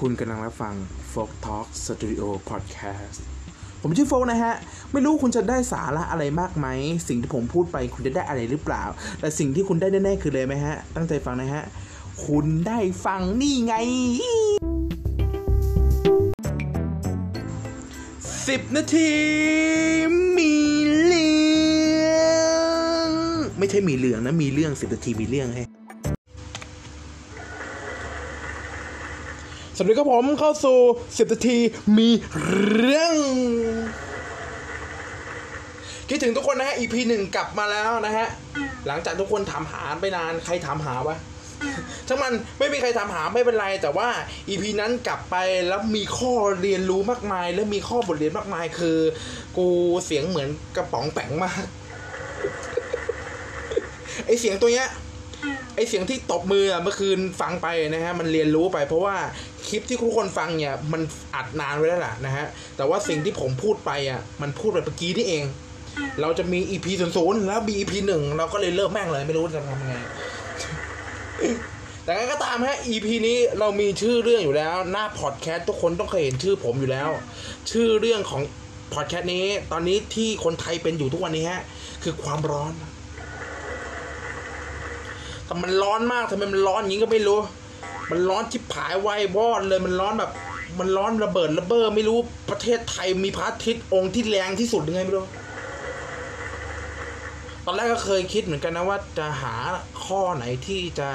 คุณกำลังรับฟัง Folk Talk Studio Podcast ผมชื่อโฟกนะฮะ ไม่รู้คุณจะได้สาระอะไรมากไหม สิ่งที่ผมพูดไปคุณจะได้อะไรหรือเปล่า แต่สิ่งที่คุณได้แน่ๆคือเลยไหมฮะ ตั้งใจฟังนะฮะ คุณได้ฟังนี่ไงสิบนาที มีเรื่อง ไม่ใช่มีเรื่องนะ มีเรื่องสิบนาทีมีเรื่องให้ สวัสดีครับผมเข้าสู่สิบนาทีมีเรื่องคิดถึงทุกคนนะฮะ EP หนึ่งกลับมาแล้วนะฮะ หลังจากทุกคนถามหาไปนานใครถามหาวะช่างมันไม่มีใครถามหาไม่เป็นไร แต่ว่า EP นั้นกลับไปแล้วมีข้อเรียนรู้มากมาย และมีข้อบทเรียนมากมายคือ กูเสียงเหมือนกระป๋องแป๋งมากไอเสียงตัวเนี้ย ไอเสียงที่ตบมือเมื่อคืนฟังไปนะฮะมันเรียนรู้ไป เพราะว่าคลิปที่ทุกคนฟังเนี่ยมันอัดนานไว้แล้วล่ะนะฮะแต่ว่าสิ่งที่ผมพูดไปอะมันพูดไปเมื่อกี้นี่เอง เราจะมี EP ศูนย์ศูนย์แล้วมี EP หนึ่งเราก็เลยเริ่มแม่งเลยไม่รู้จะทำยังไงแต่ก็ตามฮะ EP นี้เรามีชื่อเรื่องอยู่แล้ว หน้าพอดแคสต์ทุกคนต้องเคยเห็นชื่อผมอยู่แล้ว ชื่อเรื่องของพอดแคสต์นี้ตอนนี้ที่คนไทยเป็นอยู่ทุกวันนี้ฮะคือความร้อน แต่มันร้อนมากทำไมมันร้อนอย่างนี้ก็ไม่รู้ มันร้อนชิบหายไวบอดเลยมันร้อนแบบ มันร้อนระเบิดระเบ้อไม่รู้ประเทศไทยมีพระอาทิตย์องค์ที่แรงที่สุดยังไงไม่รู้ตอนแรกก็เคยคิดเหมือนกันนะว่าจะหาข้อไหนที่จะ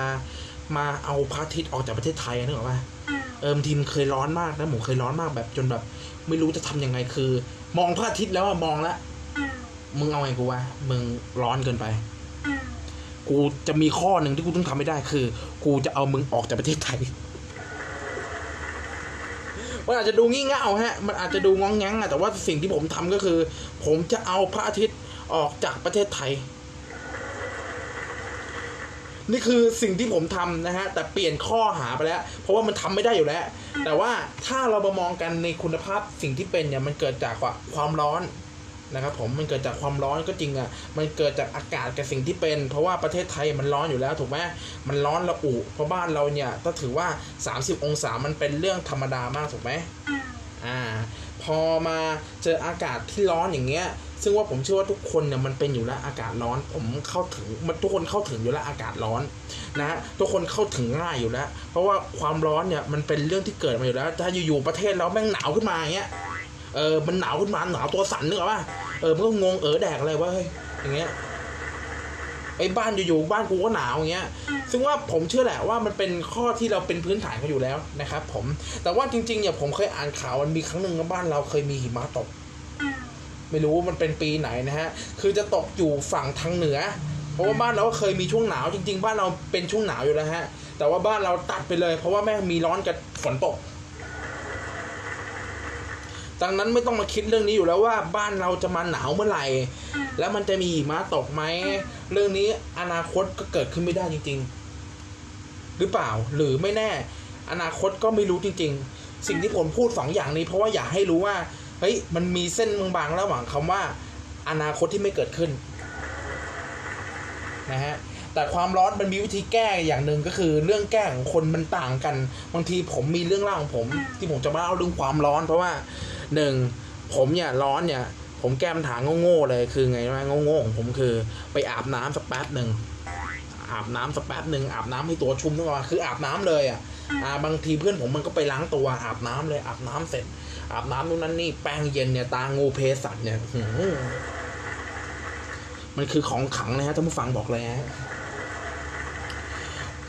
มาเอาพระอาทิตย์ออกจากประเทศไทยนึกออกปะเออบางทีมันเคยร้อนมากนะผมเคยร้อนมากแบบจนแบบ ไม่รู้จะทำยังไงคือ มองพระอาทิตย์แล้วอะมองแล้วมึงเอาไงกูวะมึงร้อนเกินไป กูจะมีข้อหนึ่งที่กูต้องทำไม่ได้คือ กูจะเอามึงออกจากประเทศไทยมันอาจจะดูงี่เง่าฮะ มันอาจจะดูงองแงงอะแต่ว่าสิ่งที่ผมทำก็คือ ผมจะเอาพระอาทิตย์ออกจากประเทศไทย นี่คือสิ่งที่ผมทำนะฮะ แต่เปลี่ยนข้อหาไปแล้ว เพราะว่ามันทำไม่ได้อยู่แล้ว แต่ว่าถ้าเรามามองกันในคุณภาพสิ่งที่เป็นเนี่ยมันเกิดจากความร้อน นะครับผมมันเกิดจากความร้อนก็จริงอะ่ะมันเกิดจากอากาศกับสิ่งที่เป็น เพราะว่าประเทศไทยมันร้อนอยู่แล้วถูกไหมมันร้อนระอุเพราะบ้านเราเนี่ยก็ถือว่า 30 องศามันเป็นเรื่องธรรมดามากถูกไหมอ่า พอมาเจออากาศที่ร้อนอย่างเงี้ยซึ่งว่าผมเชื่อว่าทุกคนเนี่ยมันเป็นอยู่แล้วอากาศร้อน ผมเข้าถึงมันทุกคนเข้าถึงอยู่แล้วอากาศร้อนนะฮะทุกคนเข้าถึงง่ายอยู่แล้ว เพราะว่าความร้อนเนี่ยมันเป็นเรื่องที่เกิดมาอยู่แล้ว ถ้าอยู่ๆประเทศเราแม่งหนาวขึ้นมาอย่างเงี้ย เออมันหนาวขึ้นมาหนาวตัวสั่นนึกออกป่ะเออมันก็งงเออแดกอะไรวะเฮ้ยอย่างเงี้ยไอ้บ้านอยู่ๆบ้านกูก็หนาวอย่างเงี้ย ซึ่งว่าผมเชื่อแหละว่ามันเป็นข้อที่เราเป็นพื้นฐานกันอยู่แล้วนะครับผม แต่ว่าจริงๆเนี่ยผมเคยอ่านข่าวมันมีครั้งหนึ่งว่าบ้านเราเคยมีหิมะตก ไม่รู้ว่ามันเป็นปีไหนนะฮะ คือจะตกอยู่ฝั่งทางเหนือ เพราะว่าบ้านเราก็เคยมีช่วงหนาวจริง ๆ บ้านเราเป็นช่วงหนาวอยู่แล้วฮะ แต่ว่าบ้านเราตัดไปเลย เพราะว่าแม่งมีร้อนกับฝนตก ดังนั้นไม่ต้องมาคิดเรื่องนี้อยู่แล้วว่าบ้านเราจะมาหนาวเมื่อไหร่ แล้วมันจะมีหิมะตกไหม เรื่องนี้อนาคตก็เกิดขึ้นไม่ได้จริง ๆ หรือเปล่าหรือไม่แน่ อนาคตก็ไม่รู้จริง ๆ สิ่งที่ผมพูดสองอย่างนี้ เพราะว่าอยากให้รู้ว่าเฮ้ยมันมีเส้นบางๆระหว่างคำว่า อนาคตที่ไม่เกิดขึ้นนะฮะแต่ความร้อนมันมีวิธีแก้อย่างหนึ่งก็คือเรื่องแก้ของคนมันต่างกัน บางทีผมมีเรื่องเล่าของผม ที่ผมจะมาเล่าเรื่องความร้อน เพราะว่า หนึ่งผมเนี่ยร้อนเนี่ย ผมแก้ปัญหาโง่ๆเลยคือไงว่าโง่ๆของผมคือ ไปอาบน้ำสักแป๊บหนึ่งอาบน้ำสักแป๊บหนึ่งอาบน้ำให้ตัวชุ่มนึกออกปะคืออาบน้ำเลยอะอ่าบางทีเพื่อนผมมันก็ไปล้างตัวอาบน้ำเลยอาบน้ำเสร็จ อาบน้ำนู่นนั่นนี่แป้งเย็นเนี่ยตางูเพสัตเนี่ยมันคือของขังนะฮะท่านผู้ฟังบอกเลยฮะ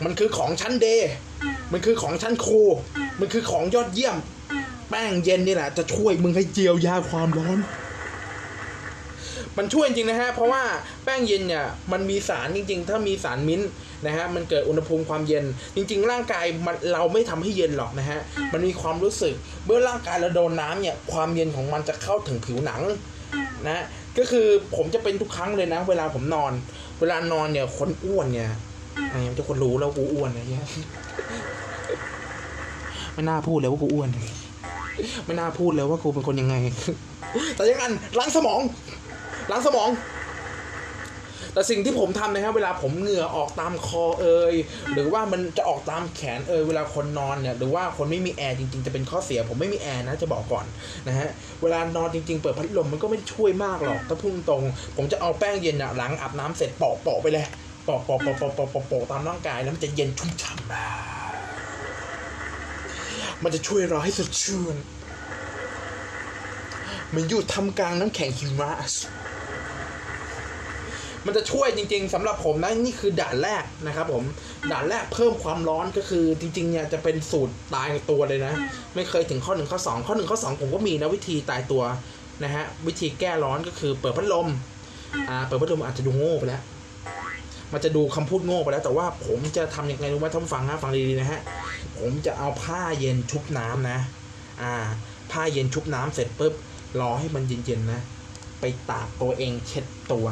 มันคือของชั้นเดย์มันคือของชั้นครู มันคือของยอดเยี่ยม แป้งเย็นนี่แหละ จะช่วยมึงให้เจียวยาความร้อน มันช่วยจริงนะฮะ เพราะว่าแป้งเย็นเนี่ย มันมีสารจริง ๆ ถ้ามีสารมิ้นท์นะฮะ มันเกิดอุณหภูมิความเย็น จริง ๆ ร่างกายมันเราไม่ทำให้เย็นหรอกนะฮะ มันมีความรู้สึก เมื่อร่างกายเราโดนน้ำเนี่ย ความเย็นของมันจะเข้าถึงผิวหนังนะก็คือผมจะเป็นทุกครั้งเลยนะ เวลาผมนอน เวลานอนเนี่ยคนอ้วนเนี่ยไอ้ทุกคนรู้แล้วกูอ้วนอะไรเงี้ยไม่น่าพูดเลยว่ากูอ้วน ไม่น่าพูดเลยว่ากูเป็นคนยังไง แต่ยังไงล้างสมองล้างสมอง แต่สิ่งที่ผมทำนะครับ เวลาผมเหงื่อออกตามคอเอยหรือว่ามันจะออกตามแขนเอยเวลาคนนอนเนี่ยหรือว่าคนไม่มีแอร์จริงๆจะเป็นข้อเสีย ผมไม่มีแอร์นะจะบอกก่อนนะฮะเวลานอนจริง ๆ เปิดพัดลมมันก็ไม่ช่วยมากหรอกถ้าพุ่งตรง ผมจะเอาแป้งเย็นอะหลังอาบน้ำเสร็จเปาะเปาะไปเลยเปาะเปาะเปาะเปาะเปาะเปาะตามร่างกายแล้วมันจะเย็นชุ่มฉ่ำ มันจะช่วยเราให้สดชื่นเหมันอยู่ทำกลางน้ำแข็งหิมะมันจะช่วยจริง ๆสำหรับผมนะนี่คือด่านแรกนะครับ ผมด่านแรกเพิ่มความร้อนก็คือจริงๆเนี่ยจะเป็นสูตรตายตัวเลยนะ ไม่เคยถึงข้อหนึ่งข้อสองข้อหนึ่งข้อสองผมก็มีนะวิธีตายตัวนะฮะวิธีแก้ร้อนก็คือเปิดพัดลมอ่าเปิดพัดลมอาจจะดูโง่ไปแล้ว มันจะดูคำพูดโง่ไปแล้ว แต่ว่าผมจะทำยังไงรู้ไหมท่านฟังนะฟังดีๆนะฮะผมจะเอาผ้าเย็นชุบน้ำนะ อ่า ผ้าเย็นชุบน้ำเสร็จปุ๊บรอให้มันเย็นๆนะ ไปตากตัวเองเช็ดตัว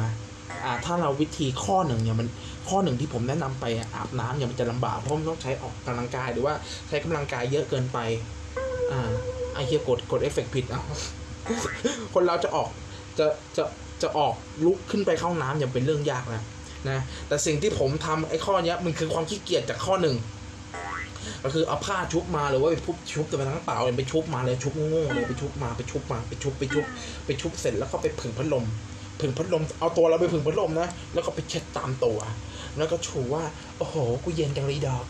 อ่าถ้าเราวิธีข้อหนึ่งเนี่ยมันข้อหนึ่งที่ผมแนะนำไปอาบน้ำเนี่ยมันจะลำบากเพราะมันต้องใช้ออกกำลังกายหรือว่าใช้กำลังกายเยอะเกินไป อ่าไอเฮียกดกดเอฟเฟกต์ผิดเอะคนเราจะออกจะจะจะออกลุกขึ้นไปเข้าน้ำยังเป็นเรื่องยากนะ นะแต่สิ่งที่ผมทำไอ้ข้อนี้มันคือความขี้เกียจจากข้อหนึ่งก็คือเอาผ้าชุบมาหรือว่าไปชุบชุบแต่ไปทั้งเปล่าเลยไปชุบมาเลยชุบโง่ๆเลยไปชุบมาไปชุบมาไปชุบไปชุบไปชุบเสร็จแล้วก็ไปผึ่งพัดลมผึ่งพัดลมเอาตัวเราไปผึ่งพัดลมนะแล้วก็ไปเช็ดตามตัว แล้วก็ชูว่าโอ้โหกูเย็นจังเลยดอก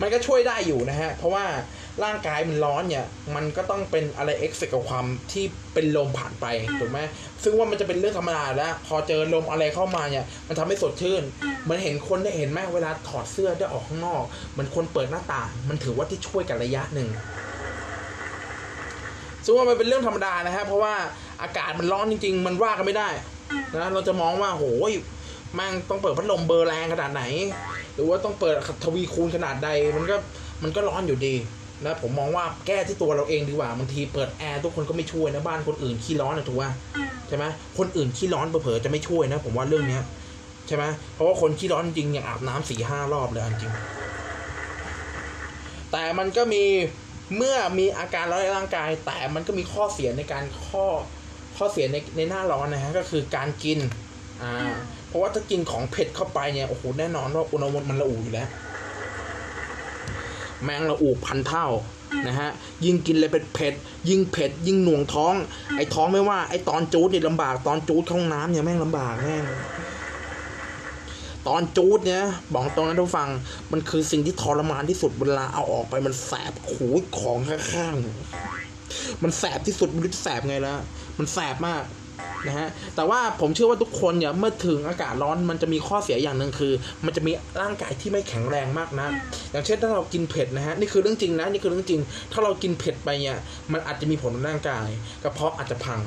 มันก็ช่วยได้อยู่นะฮะ เพราะว่า ร่างกายมันร้อนเนี่ย มันก็ต้องเป็นอะไรเอ็กเซกกับความที่เป็นลมผ่านไปถูกไหมซึ่งว่ามันจะเป็นเรื่องธรรมดาแล้ว พอเจอลมอะไรเข้ามาเนี่ย มันทำให้สดชื่น มันเห็นคนได้เห็นไหมเวลาถอดเสื้อได้ออกข้างนอกมันคนเปิดหน้าต่าง มันถือว่าที่ช่วยกันระยะหนึ่งซึ่งว่ามันเป็นเรื่องธรรมดานะฮะเพราะว่าอากาศมันร้อนจริง ๆ มันว่ากันไม่ได้นะเราจะมองว่าโหยแม่งต้องเปิดพัดลมเบอร์แรงขนาดไหน หรือว่าต้องเปิดทวีคูณขนาดใดมันก็มันก็ร้อนอยู่ดี นะผมมองว่าแก้ที่ตัวเราเองดีกว่าบางทีเปิดแอร์ทุกคนก็ไม่ช่วยนะบ้านคนอื่นขี้ร้อนนะถูกป่ะใช่ไหมคนอื่นขี้ร้อนเผลอจะไม่ช่วยนะ ผมว่าเรื่องเนี้ยใช่ไหมเพราะว่าคนขี้ร้อนจริงอย่างอาบน้ำสี่ห้ารอบเลยจริง แต่มันก็มีเมื่อมีอาการร้อนในร่างกาย แต่มันก็มีข้อเสียในการข้อข้อเสียในในหน้าร้อนนะฮะก็คือการกินอ่าเพราะว่าถ้ากินของเผ็ดเข้าไปเนี่ยโอ้โหแน่นอนว่าอุณหภูมิมันระอุอยู่แล้ว แมงละอูพันเท่านะฮะยิ่งกินเลยเผ็ดเผ็ดยิ่งเผ็ดยิ่งหน่วงท้อง ไอ้ท้องไม่ว่าไอ้ตอนจูดเนี่ยลำบากตอนจูดเข้าห้องน้ำเนี่ยแม่งลำบากแม่งตอนจูดเนี่ยบอกตรงนั้นทุกฟัง มันคือสิ่งที่ทรมานที่สุดเวลาเอาออกไปมันแสบขูดของข้างๆมันแสบที่สุดไม่รู้แสบไงล้วมันแสบมาก นะฮะแต่ว่าผมเชื่อว่าทุกคนเนี่ยเมื่อถึงอากาศร้อนมันจะมีข้อเสียอย่างหนึ่งคือ มันจะมีร่างกายที่ไม่แข็งแรงมากนะอย่างเช่นถ้าเรากินเผ็ดนะฮะนี่คือเรื่องจริงนะนี่คือเรื่องจริง ถ้าเรากินเผ็ดไปเนี่ยมันอาจจะมีผลในร่างกายกระเพาะอาจจะพัง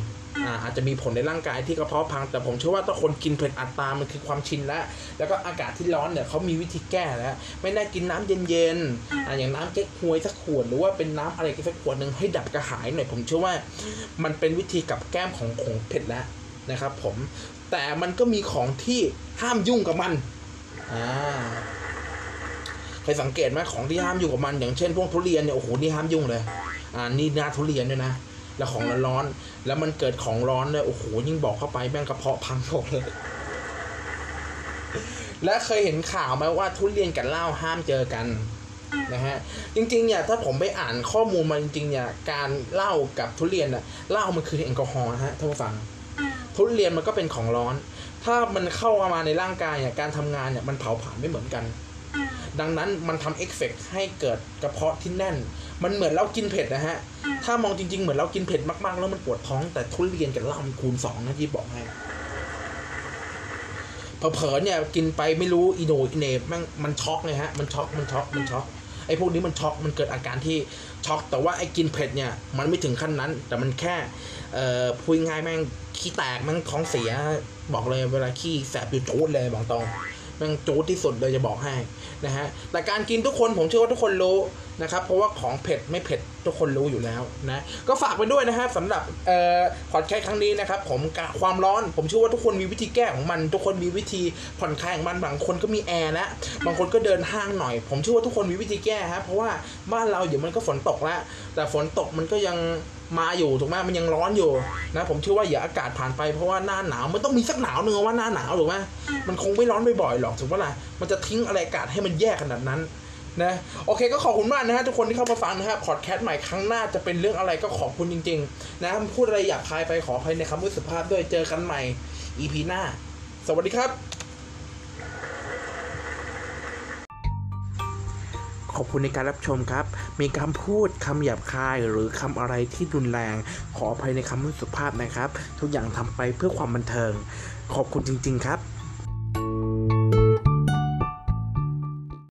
อาจจะมีผลในร่างกายที่กระเพาะพัง แต่ผมเชื่อว่าถ้าคนกินเผ็ดอัดตามันคือความชินแล้ว แล้วก็อากาศที่ร้อนเนี่ยเขามีวิธีแก้แล้ว ไม่ได้กินน้ำเย็นๆอ่าอย่างน้ำเก๊กฮวยสักขวดหรือว่าเป็นน้ำอะไรสักขวดหนึ่งให้ดับกระหายหน่อยผมเชื่อว่ามันเป็นวิธีกับแก้มของของเผ็ดแล้วนะครับ ผมแต่มันก็มีของที่ห้ามยุ่งกับมันอ่าเคยสังเกตไหมของที่ห้ามยุ่งกับมัน อย่างเช่นพวกทุเรียนเนี่ยโอ้โหนี่ห้ามยุ่งเลย อ่านี่นาทุเรียนด้วยนะ แล้วของร้อนๆแล้วมันเกิดของร้อนเลยโอ้โหยิ่งบอกเข้าไปแม่งกระเพาะพังหมดเลย และเคยเห็นข่าวไหมว่าทุเรียนกับเหล้าห้ามเจอกันนะฮะจริงๆเนี่ยถ้าผมไปอ่านข้อมูลมาจริงๆเนี่ยการเหล้ากับทุเรียนน่ะเหล้ามันคือแอลกอฮอล์ฮะท่านผู้ฟังทุเรียนมันก็เป็นของร้อน ถ้ามันเข้ามาในร่างกายเนี่ยการทำงานเนี่ยมันเผาผลาญไม่เหมือนกัน ดังนั้นมันทำเอฟเฟกให้เกิดกระเพาะที่แน่น มันเหมือนเรากินเผ็ดนะฮะ ถ้ามองจริง ๆ เหมือนเรากินเผ็ดมากๆ แล้วมันปวดท้อง แต่ทุเรียนกับเหล้ามันคูณสองนะที่บอกให้เผลอๆเนี่ยกินไปไม่รู้อีโนอีเนมันมันช็อกเลยฮะ มันช็อกมันช็อกมันช็อกไอ้พวกนี้มันช็อกมันเกิดอาการที่ช็อก แต่ว่าไอ้กินเผ็ดเนี่ยมันไม่ถึงขั้นนั้น แต่มันแค่เอ่อพูดง่ายแม่งขี้แตกแม่งท้องเสีย บอกเลยเวลาขี้แสบอยู่จูดเลยบอกตรง แม่งจูดที่สุดเลยจะบอกให้นะฮะแต่การกินทุกคนผมเชื่อว่าทุกคนรู้นะครับ เพราะว่าของเผ็ดไม่เผ็ดทุกคนรู้อยู่แล้วนะก็ฝากไปด้วยนะครับสำหรับเอ่อพอดแคสต์ครั้งนี้นะครับ ผมกความร้อนผมเชื่อว่าทุกคนมีวิธีแก้ของมัน ทุกคนมีวิธีผ่อนคลายของมันบางคนก็มีแอร์นะบางคนก็เดินห้างหน่อย ผมเชื่อว่าทุกคนมีวิธีแก้ครับเพราะว่าบ้านเราเดี๋ยวมันก็ฝนตกแล้วแต่ฝนตกมันก็ยัง มาอยู่ถูกไหมมันยังร้อนอยู่นะ ผมเชื่อว่าอย่าอากาศผ่านไปเพราะว่าหน้าหนาวมันต้องมีสักหนาวหนึ่งว่าหน้าหนาวถูกไหมมันคงไม่ร้อนบ่อยๆหรอกถูกปะล่ะมันจะทิ้งอะไรอากาศให้มันแย่ขนาดนั้นนะโอเคก็ขอบคุณมากนะฮะทุกคนที่เข้ามาฟังนะครับพอดแคสต์ใหม่ครั้งหน้าจะเป็นเรื่องอะไรก็ขอบคุณจริง ๆ นะพูดอะไรอยากคายไปขออภัยในคำพูดสุภาพด้วยเจอกันใหม่ EP หน้า สวัสดีครับ ขอบคุณในการรับชมครับ มีคำพูดคำหยาบคายหรือคำอะไรที่รุนแรง ขออภัยในคำพูดสุภาพนะครับ ทุกอย่างทำไปเพื่อความบันเทิง ขอบคุณจริง ๆ ครับ